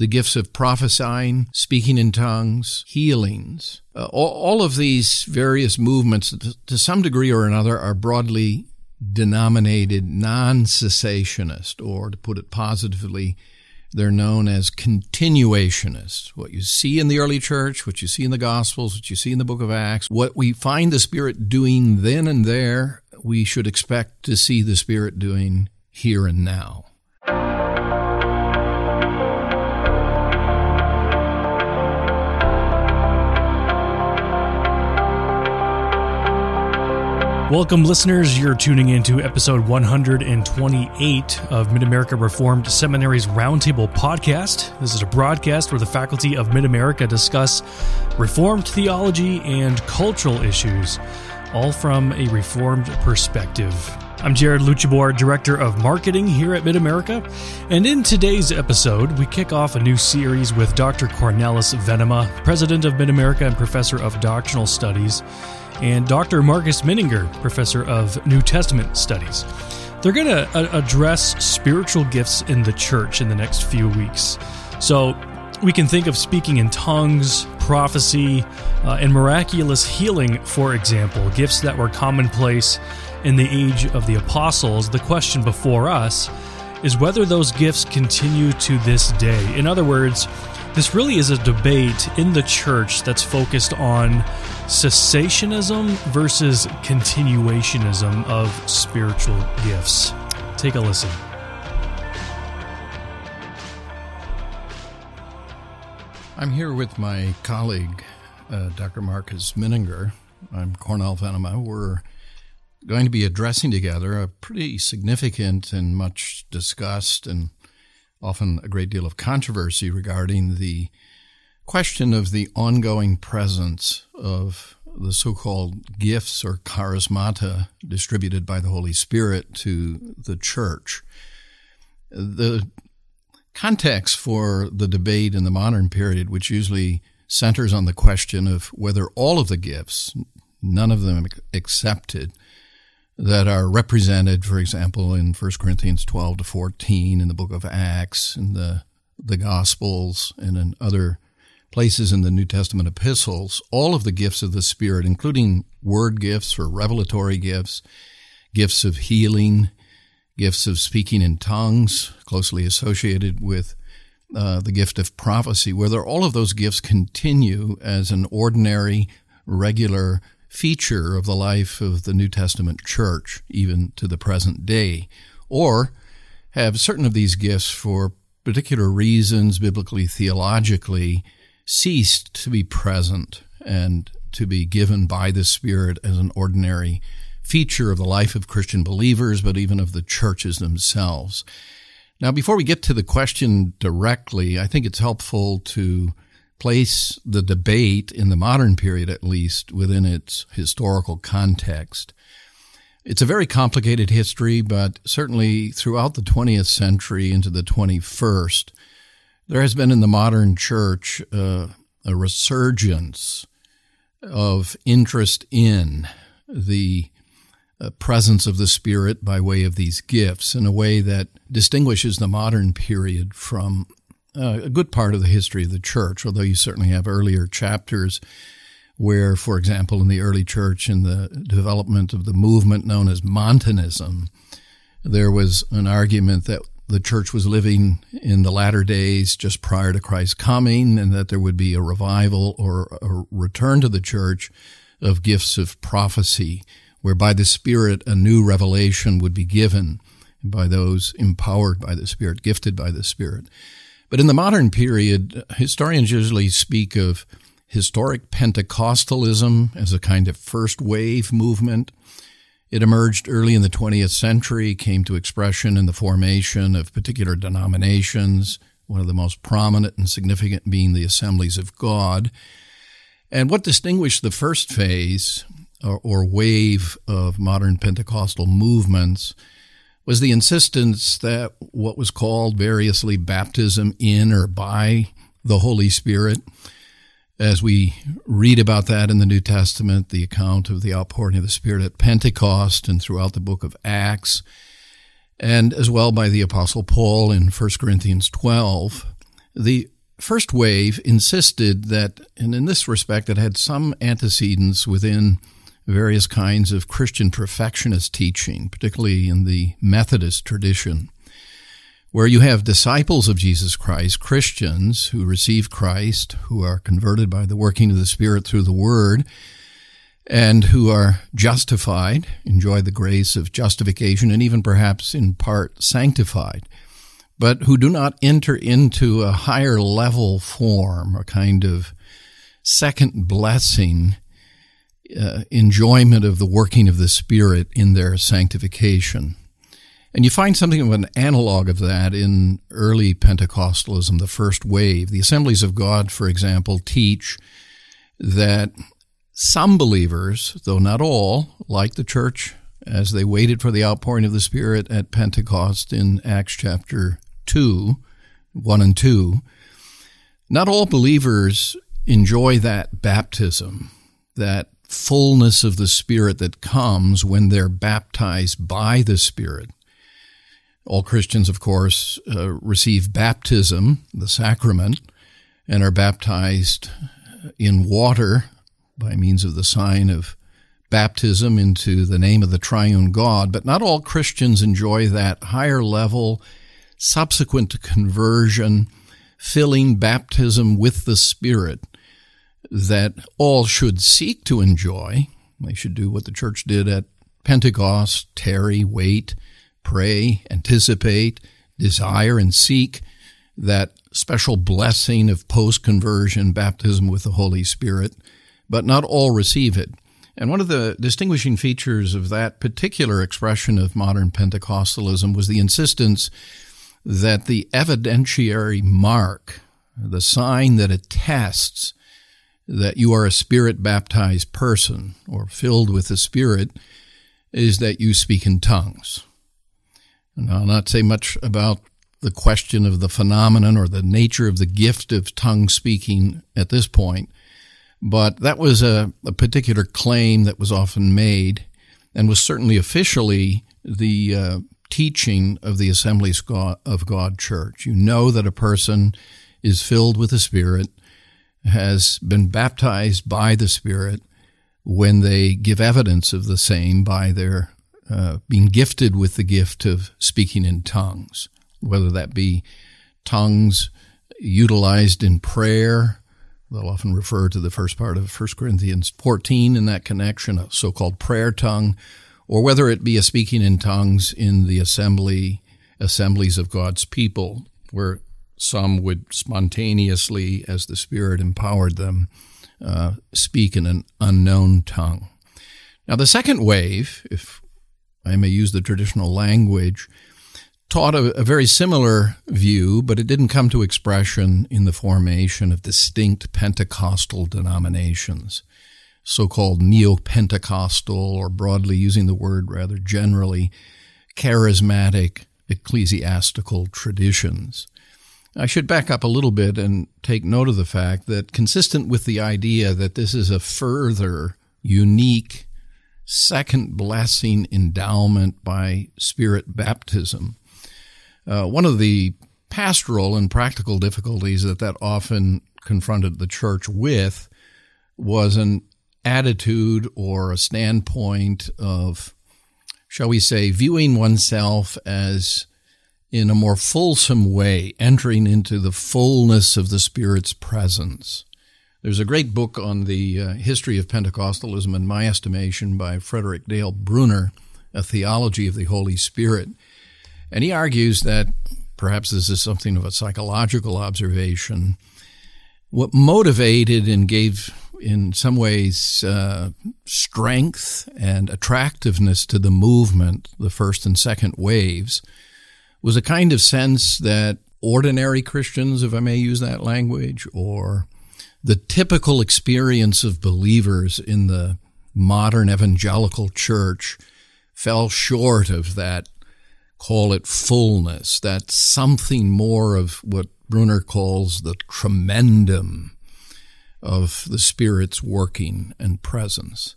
the gifts of prophesying, speaking in tongues, healings. Uh, all, all, of these various movements, to some degree or another, are broadly denominated non cessationist, or to put it positively, they're known as continuationists. What you see in the early church, what you see in the Gospels, what you see in the book of Acts, what we find the Spirit doing then and there, we should expect to see the Spirit doing here and now. Welcome, listeners. You're tuning into episode 128 of Mid America Reformed Seminary's Roundtable podcast. This is a broadcast where the faculty of Mid America discuss Reformed theology and cultural issues, all from a Reformed perspective. I'm Jared Luchabor, Director of Marketing here at Mid America, and in today's episode, we kick off a new series with Dr. Cornelis Venema, President of Mid America and Professor of Doctrinal Studies and Dr. Marcus Mininger, professor of New Testament studies. They're going to uh, address spiritual gifts in the church in the next few weeks. So we can think of speaking in tongues, prophecy, uh, and miraculous healing, for example, gifts that were commonplace in the age of the apostles. The question before us is whether those gifts continue to this day. In other words, this really is a debate in the church that's focused on cessationism versus continuationism of spiritual gifts. Take a listen. I'm here with my colleague, uh, Dr. Marcus Mininger. I'm Cornel Venema. We're going to be addressing together a pretty significant and much discussed and often a great deal of controversy regarding the question of the ongoing presence of the so called gifts or charismata distributed by the Holy Spirit to the church. The context for the debate in the modern period, which usually centers on the question of whether all of the gifts, none of them accepted, that are represented, for example, in 1 Corinthians 12 to 14, in the book of Acts, in the, the Gospels, and in other places in the New Testament epistles, all of the gifts of the Spirit, including word gifts or revelatory gifts, gifts of healing, gifts of speaking in tongues, closely associated with uh, the gift of prophecy, whether all of those gifts continue as an ordinary, regular feature of the life of the New Testament church, even to the present day, or have certain of these gifts for particular reasons, biblically, theologically, ceased to be present and to be given by the Spirit as an ordinary feature of the life of Christian believers, but even of the churches themselves. Now, before we get to the question directly, I think it's helpful to place the debate in the modern period, at least, within its historical context. It's a very complicated history, but certainly throughout the 20th century into the 21st, there has been in the modern church uh, a resurgence of interest in the uh, presence of the Spirit by way of these gifts in a way that distinguishes the modern period from uh, a good part of the history of the church, although you certainly have earlier chapters where, for example, in the early church, in the development of the movement known as Montanism, there was an argument that the church was living in the latter days just prior to Christ's coming, and that there would be a revival or a return to the church of gifts of prophecy, whereby the Spirit a new revelation would be given by those empowered by the Spirit, gifted by the Spirit. But in the modern period, historians usually speak of historic Pentecostalism as a kind of first wave movement. It emerged early in the 20th century, came to expression in the formation of particular denominations, one of the most prominent and significant being the Assemblies of God. And what distinguished the first phase or, wave of modern Pentecostal movements was the insistence that what was called variously baptism in or by the Holy Spirit. As we read about that in the New Testament, the account of the outpouring of the Spirit at Pentecost and throughout the book of Acts, and as well by the Apostle Paul in 1 Corinthians 12, The first wave insisted that, and in this respect, it had some antecedents within various kinds of Christian perfectionist teaching, particularly in the Methodist tradition, where you have disciples of Jesus Christ, Christians who receive Christ, who are converted by the working of the Spirit through the Word, and who are justified, enjoy the grace of justification, and even perhaps in part sanctified but who do not enter into a higher level form, a kind of second blessing, uh, enjoyment of the working of the Spirit in their sanctification. And you find something of an analog of that in early Pentecostalism, the first wave. The Assemblies of God, for example, teach that some believers, though not all, like the church as they waited for the outpouring of the Spirit at Pentecost in Acts chapter 2, 1 and 2, not all believers enjoy that baptism, that fullness of the Spirit that comes when they're baptized by the Spirit. All Christians, of course, uh, receive baptism, the sacrament, and are baptized in water by means of the sign of baptism into the name of the triune God. But not all Christians enjoy that higher level subsequent to conversion, filling baptism with the Spirit that all should seek to enjoy. They should do what the church did at Pentecost tarry, wait, pray, anticipate, desire, and seek that special blessing of post conversion baptism with the Holy Spirit, but not all receive it. And one of the distinguishing features of that particular expression of modern Pentecostalism was the insistence that the evidentiary mark, the sign that attests that you are a spirit baptized person or filled with the Spirit, is that you speak in tongues. And I'll not say much about the question of the phenomenon or the nature of the gift of tongue speaking at this point, but that was a, a particular claim that was often made and was certainly officially the uh, teaching of the Assemblies of God Church. You know that a person is filled with the Spirit, has been baptized by the Spirit when they give evidence of the same by their uh, being gifted with the gift of speaking in tongues, whether that be tongues utilized in prayer. They'll often refer to the first part of 1 Corinthians 14 in that connection, a so called prayer tongue, or whether it be a speaking in tongues in the assembly, assemblies of God's people, where some would spontaneously, as the Spirit empowered them, uh, speak in an unknown tongue. Now, the second wave, if I may use the traditional language, taught a, a, very similar view, but it didn't come to expression in the formation of distinct Pentecostal denominations so called neo Pentecostal, or broadly using the word rather generally, charismatic ecclesiastical traditions. I should back up a little bit and take note of the fact that, consistent with the idea that this is a further unique second blessing endowment by Spirit baptism, uh, one of the pastoral and practical difficulties that that often confronted the church with was an attitude or a standpoint of, shall we say, viewing oneself as in a more fulsome way, entering into the fullness of the Spirit's presence. There's a great book on the uh, history of Pentecostalism, in my estimation, by Frederick Dale Bruner, A Theology of the Holy Spirit. And he argues that perhaps this is something of a psychological observation. What motivated and gave in some ways uh, strength and attractiveness to the movement, the first and second waves, was a kind of sense that ordinary Christians, if I may use that language, or the typical experience of believers in the modern evangelical church fell short of that, call it fullness, that something more of what Bruner calls the tremendum of the Spirit's working and presence.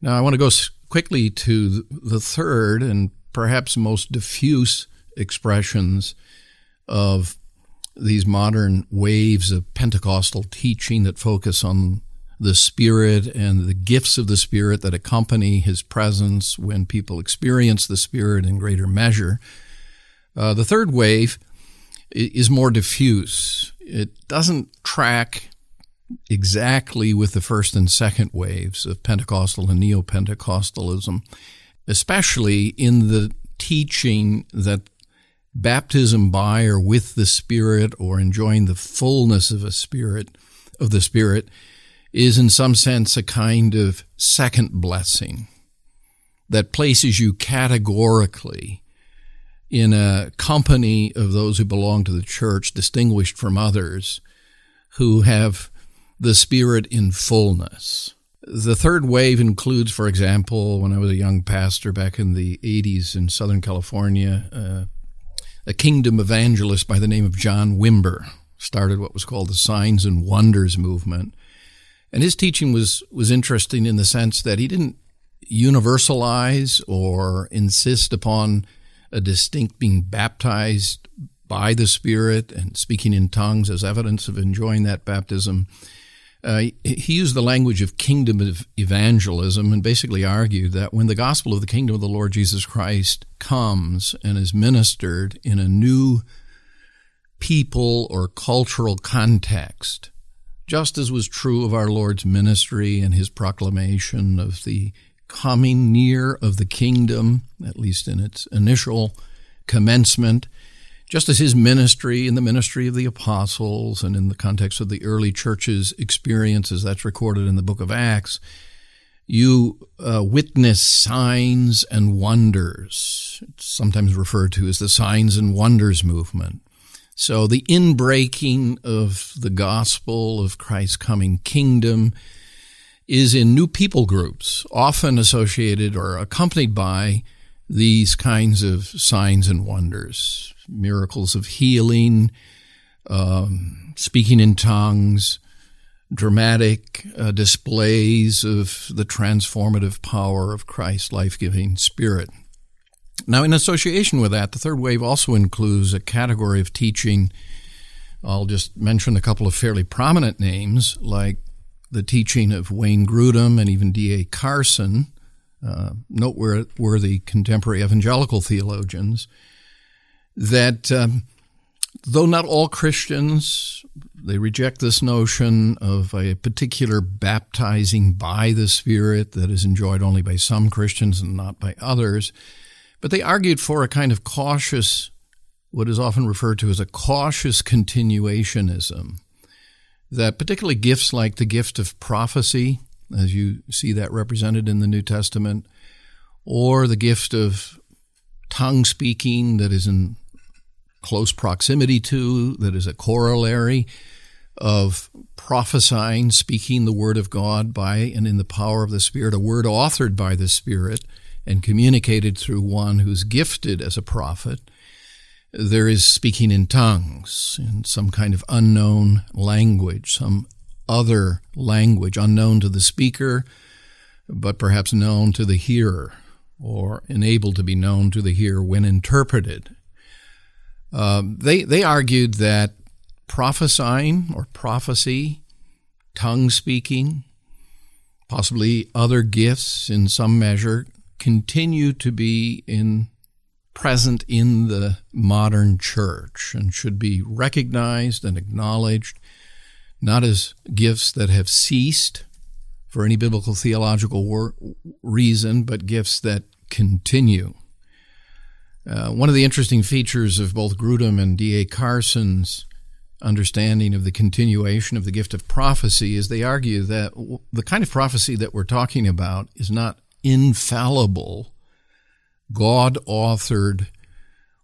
Now, I want to go quickly to the third and perhaps most diffuse expressions of these modern waves of Pentecostal teaching that focus on the Spirit and the gifts of the Spirit that accompany His presence when people experience the Spirit in greater measure. Uh, the third wave is more diffuse. It doesn't track exactly with the first and second waves of Pentecostal and Neo Pentecostalism, especially in the teaching that baptism by or with the Spirit or enjoying the fullness of a Spirit, of the Spirit, is in some sense a kind of second blessing that places you categorically in a company of those who belong to the church, distinguished from others, who have the Spirit in fullness. The third wave includes, for example, when I was a young pastor back in the 80s in Southern California, uh, a kingdom evangelist by the name of John Wimber started what was called the Signs and Wonders movement. And his teaching was, was interesting in the sense that he didn't universalize or insist upon a distinct being baptized by the Spirit and speaking in tongues as evidence of enjoying that baptism. Uh, he used the language of kingdom of evangelism and basically argued that when the gospel of the kingdom of the Lord Jesus Christ comes and is ministered in a new people or cultural context, just as was true of our Lord's ministry and his proclamation of the coming near of the kingdom, at least in its initial commencement, just as his ministry in the ministry of the apostles and in the context of the early church's experiences, that's recorded in the book of Acts, you uh, witness signs and wonders. It's sometimes referred to as the signs and wonders movement. So the inbreaking of the gospel of Christ's coming kingdom is in new people groups, often associated or accompanied by these kinds of signs and wonders miracles of healing, um, speaking in tongues, dramatic uh, displays of the transformative power of Christ's life giving Spirit. Now, in association with that, the third wave also includes a category of teaching. I'll just mention a couple of fairly prominent names, like the teaching of Wayne Grudem and even D.A. Carson, uh, noteworthy contemporary evangelical theologians, that um, though not all Christians, they reject this notion of a particular baptizing by the Spirit that is enjoyed only by some Christians and not by others, but they argued for a kind of cautious, what is often referred to as a cautious continuationism, that particularly gifts like the gift of prophecy, as you see that represented in the New Testament, or the gift of tongue speaking that is in close proximity to, that is a corollary of prophesying, speaking the word of God by and in the power of the Spirit, a word authored by the Spirit and communicated through one who's gifted as a prophet. There is speaking in tongues, in some kind of unknown language, some other language unknown to the speaker, but perhaps known to the hearer, or enabled to be known to the hearer when interpreted um, they they argued that prophesying or prophecy, tongue speaking, possibly other gifts in some measure, continue to be in present in the modern church and should be recognized and acknowledged not as gifts that have ceased for any biblical theological wor- reason, but gifts that continue. Uh, one of the interesting features of both Grudem and D.A. Carson's understanding of the continuation of the gift of prophecy is they argue that the kind of prophecy that we're talking about is not infallible, God authored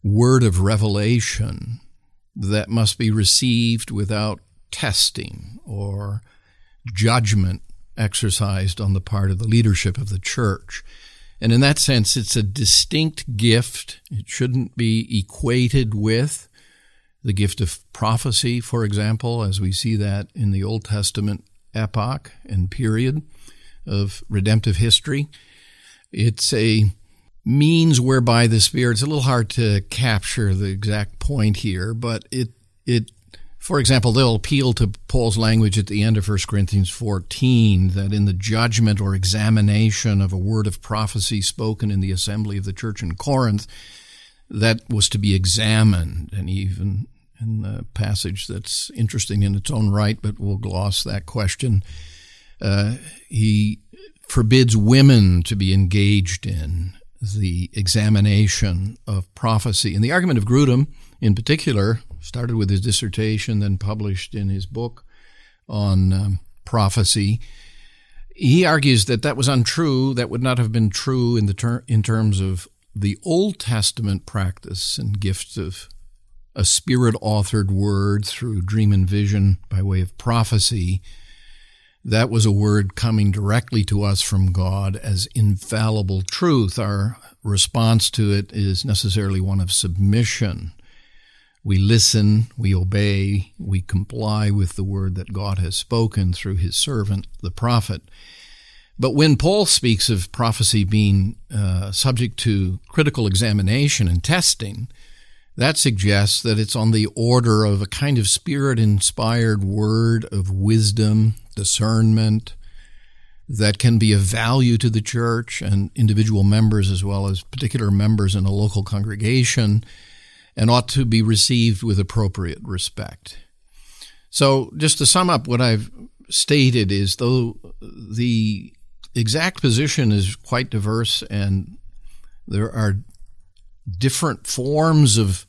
word of revelation that must be received without testing or judgment exercised on the part of the leadership of the church. And in that sense, it's a distinct gift. It shouldn't be equated with the gift of prophecy, for example, as we see that in the Old Testament epoch and period of redemptive history. It's a means whereby the Spirit, it's a little hard to capture the exact point here, but it, it For example, they'll appeal to Paul's language at the end of 1 Corinthians 14 that in the judgment or examination of a word of prophecy spoken in the assembly of the church in Corinth, that was to be examined. And even in the passage that's interesting in its own right, but we'll gloss that question, uh, he forbids women to be engaged in the examination of prophecy. And the argument of Grudem, in particular, started with his dissertation, then published in his book on um, prophecy. He argues that that was untrue. That would not have been true in the ter- in terms of the Old Testament practice and gifts of a spirit authored word through dream and vision by way of prophecy. That was a word coming directly to us from God as infallible truth. Our response to it is necessarily one of submission we listen, we obey, we comply with the word that God has spoken through his servant, the prophet. But when Paul speaks of prophecy being uh, subject to critical examination and testing, that suggests that it's on the order of a kind of spirit inspired word of wisdom, discernment, that can be of value to the church and individual members as well as particular members in a local congregation and ought to be received with appropriate respect. So, just to sum up what I've stated, is though the exact position is quite diverse and there are different forms of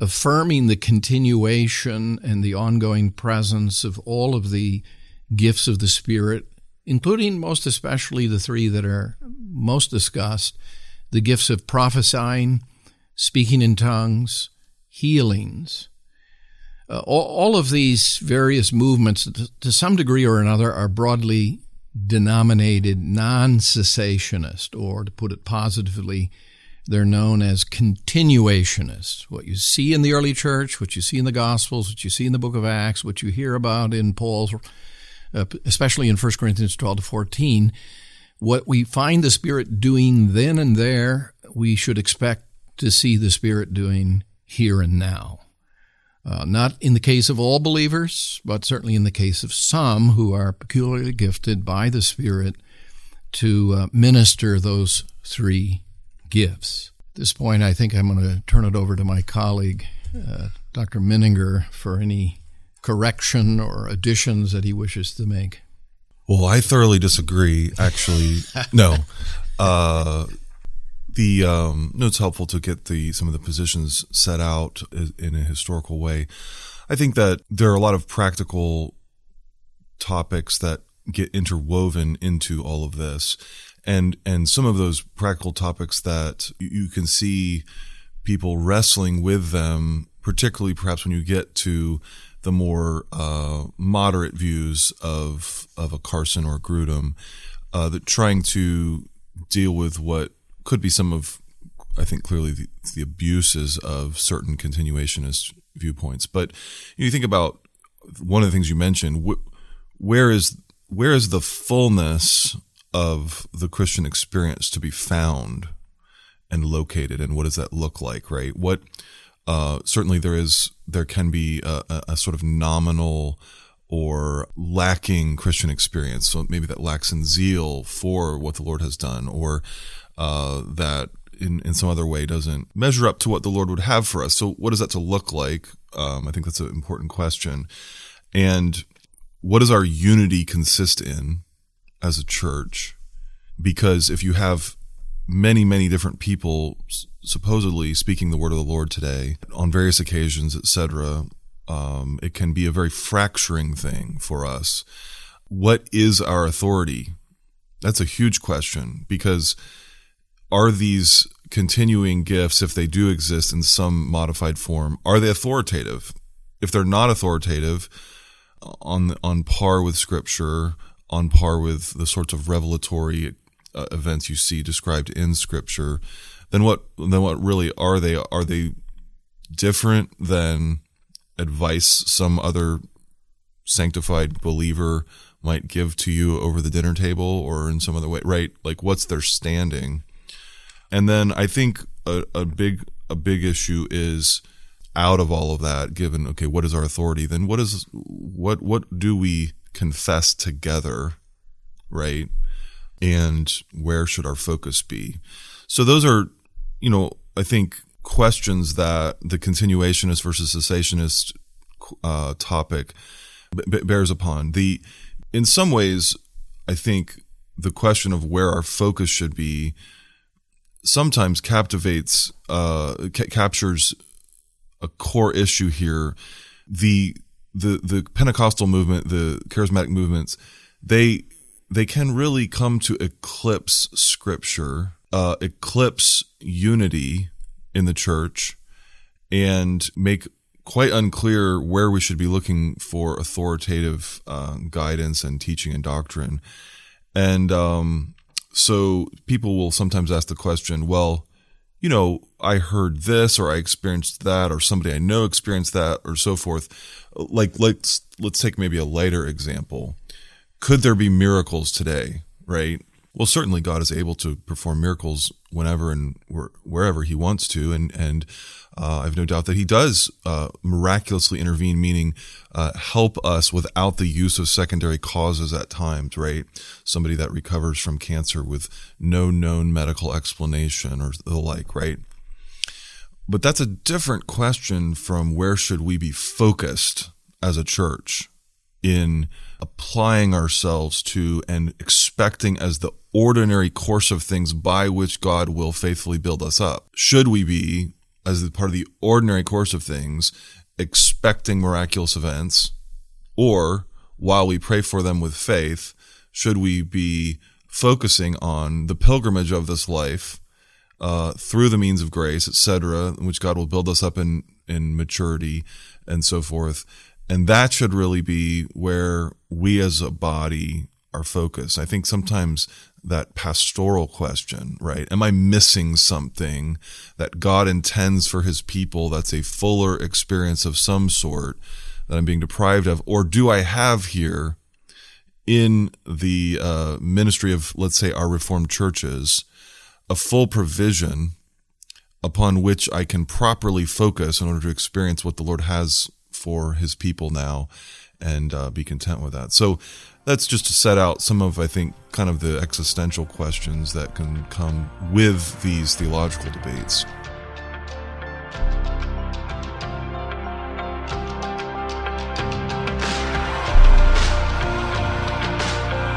affirming the continuation and the ongoing presence of all of the gifts of the Spirit, including most especially the three that are most discussed the gifts of prophesying speaking in tongues, healings. Uh, all, all, of these various movements, to, to some degree or another, are broadly denominated non cessationist, or to put it positively, they're known as continuationists. What you see in the early church, what you see in the Gospels, what you see in the book of Acts, what you hear about in Paul's, uh, especially in 1 Corinthians 12 to 14, what we find the Spirit doing then and there, we should expect to see the Spirit doing here and now. Uh, not in the case of all believers, but certainly in the case of some who are peculiarly gifted by the Spirit to uh, minister those three gifts. At this point, I think I'm going to turn it over to my colleague, uh, Dr. Mininger, for any correction or additions that he wishes to make. Well, I thoroughly disagree, actually. no. The um, no, it's helpful to get the some of the positions set out in a historical way. I think that there are a lot of practical topics that get interwoven into all of this, and and some of those practical topics that you can see people wrestling with them, particularly perhaps when you get to the more uh, moderate views of of a Carson or a Grudem, uh, that trying to deal with what could be some of, I think, clearly the, the abuses of certain continuationist viewpoints. But you think about one of the things you mentioned. Wh- where is where is the fullness of the Christian experience to be found and located, and what does that look like? Right? What uh, certainly there is there can be a, a, sort of nominal or lacking Christian experience. So maybe that lacks in zeal for what the Lord has done, or uh, that in, in some other way doesn't measure up to what the Lord would have for us. So, what is that to look like? Um, I think that's an important question. And what does our unity consist in as a church? Because if you have many, many different people supposedly speaking the word of the Lord today on various occasions, etc., um, it can be a very fracturing thing for us. What is our authority? That's a huge question because are these continuing gifts, if they do exist in some modified form, are they authoritative? If they're not authoritative, on on par with Scripture, on par with the sorts of revelatory uh, events you see described in Scripture, then what then what really are they? Are they different than advice some other sanctified believer might give to you over the dinner table or in some other way? Right? Like, what's their standing? And then I think a, a big a big issue is out of all of that, given okay, what is our authority? Then what is what what do we confess together, right? And where should our focus be? So those are, you know, I think questions that the continuationist versus cessationist uh, topic b- bears upon. The in some ways, I think the question of where our focus should be sometimes captivates, uh, ca- captures a core issue here. The the the Pentecostal movement, the charismatic movements, they they can really come to eclipse Scripture, uh, eclipse unity in the church, and make quite unclear where we should be looking for authoritative uh, guidance and teaching and doctrine. And um, so people will sometimes ask the question, well, you know, I heard this or I experienced that or somebody I know experienced that or so forth. Like let's let's take maybe a lighter example. Could there be miracles today, right? Well, certainly God is able to perform miracles whenever and wherever He wants to, and and uh, I have no doubt that He does uh, miraculously intervene, meaning uh, help us without the use of secondary causes at times. Right, somebody that recovers from cancer with no known medical explanation or the like. Right, but that's a different question from where should we be focused as a church in applying ourselves to and expecting as the ordinary course of things by which God will faithfully build us up? Should we be, as part of the ordinary course of things, expecting miraculous events? Or while we pray for them with faith, should we be focusing on the pilgrimage of this life uh, through the means of grace, etc., in which God will build us up in, in maturity and so forth? And that should really be where we as a body are focused. I think sometimes that pastoral question, right? Am I missing something that God intends for his people that's a fuller experience of some sort that I'm being deprived of? Or do I have here in the uh, ministry of, let's say, our Reformed churches, a full provision upon which I can properly focus in order to experience what the Lord has for his people now and uh, be content with that. So that's just to set out some of, I think, kind of the existential questions that can come with these theological debates.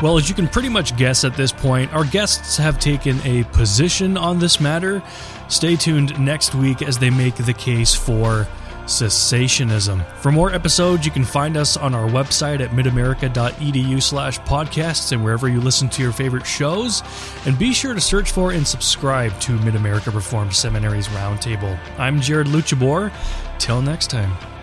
Well, as you can pretty much guess at this point, our guests have taken a position on this matter. Stay tuned next week as they make the case for cessationism. For more episodes, you can find us on our website at midamerica.edu slash podcasts and wherever you listen to your favorite shows. And be sure to search for and subscribe to Mid America Reformed Seminary's Roundtable. I'm Jared Luchabor. Till next time.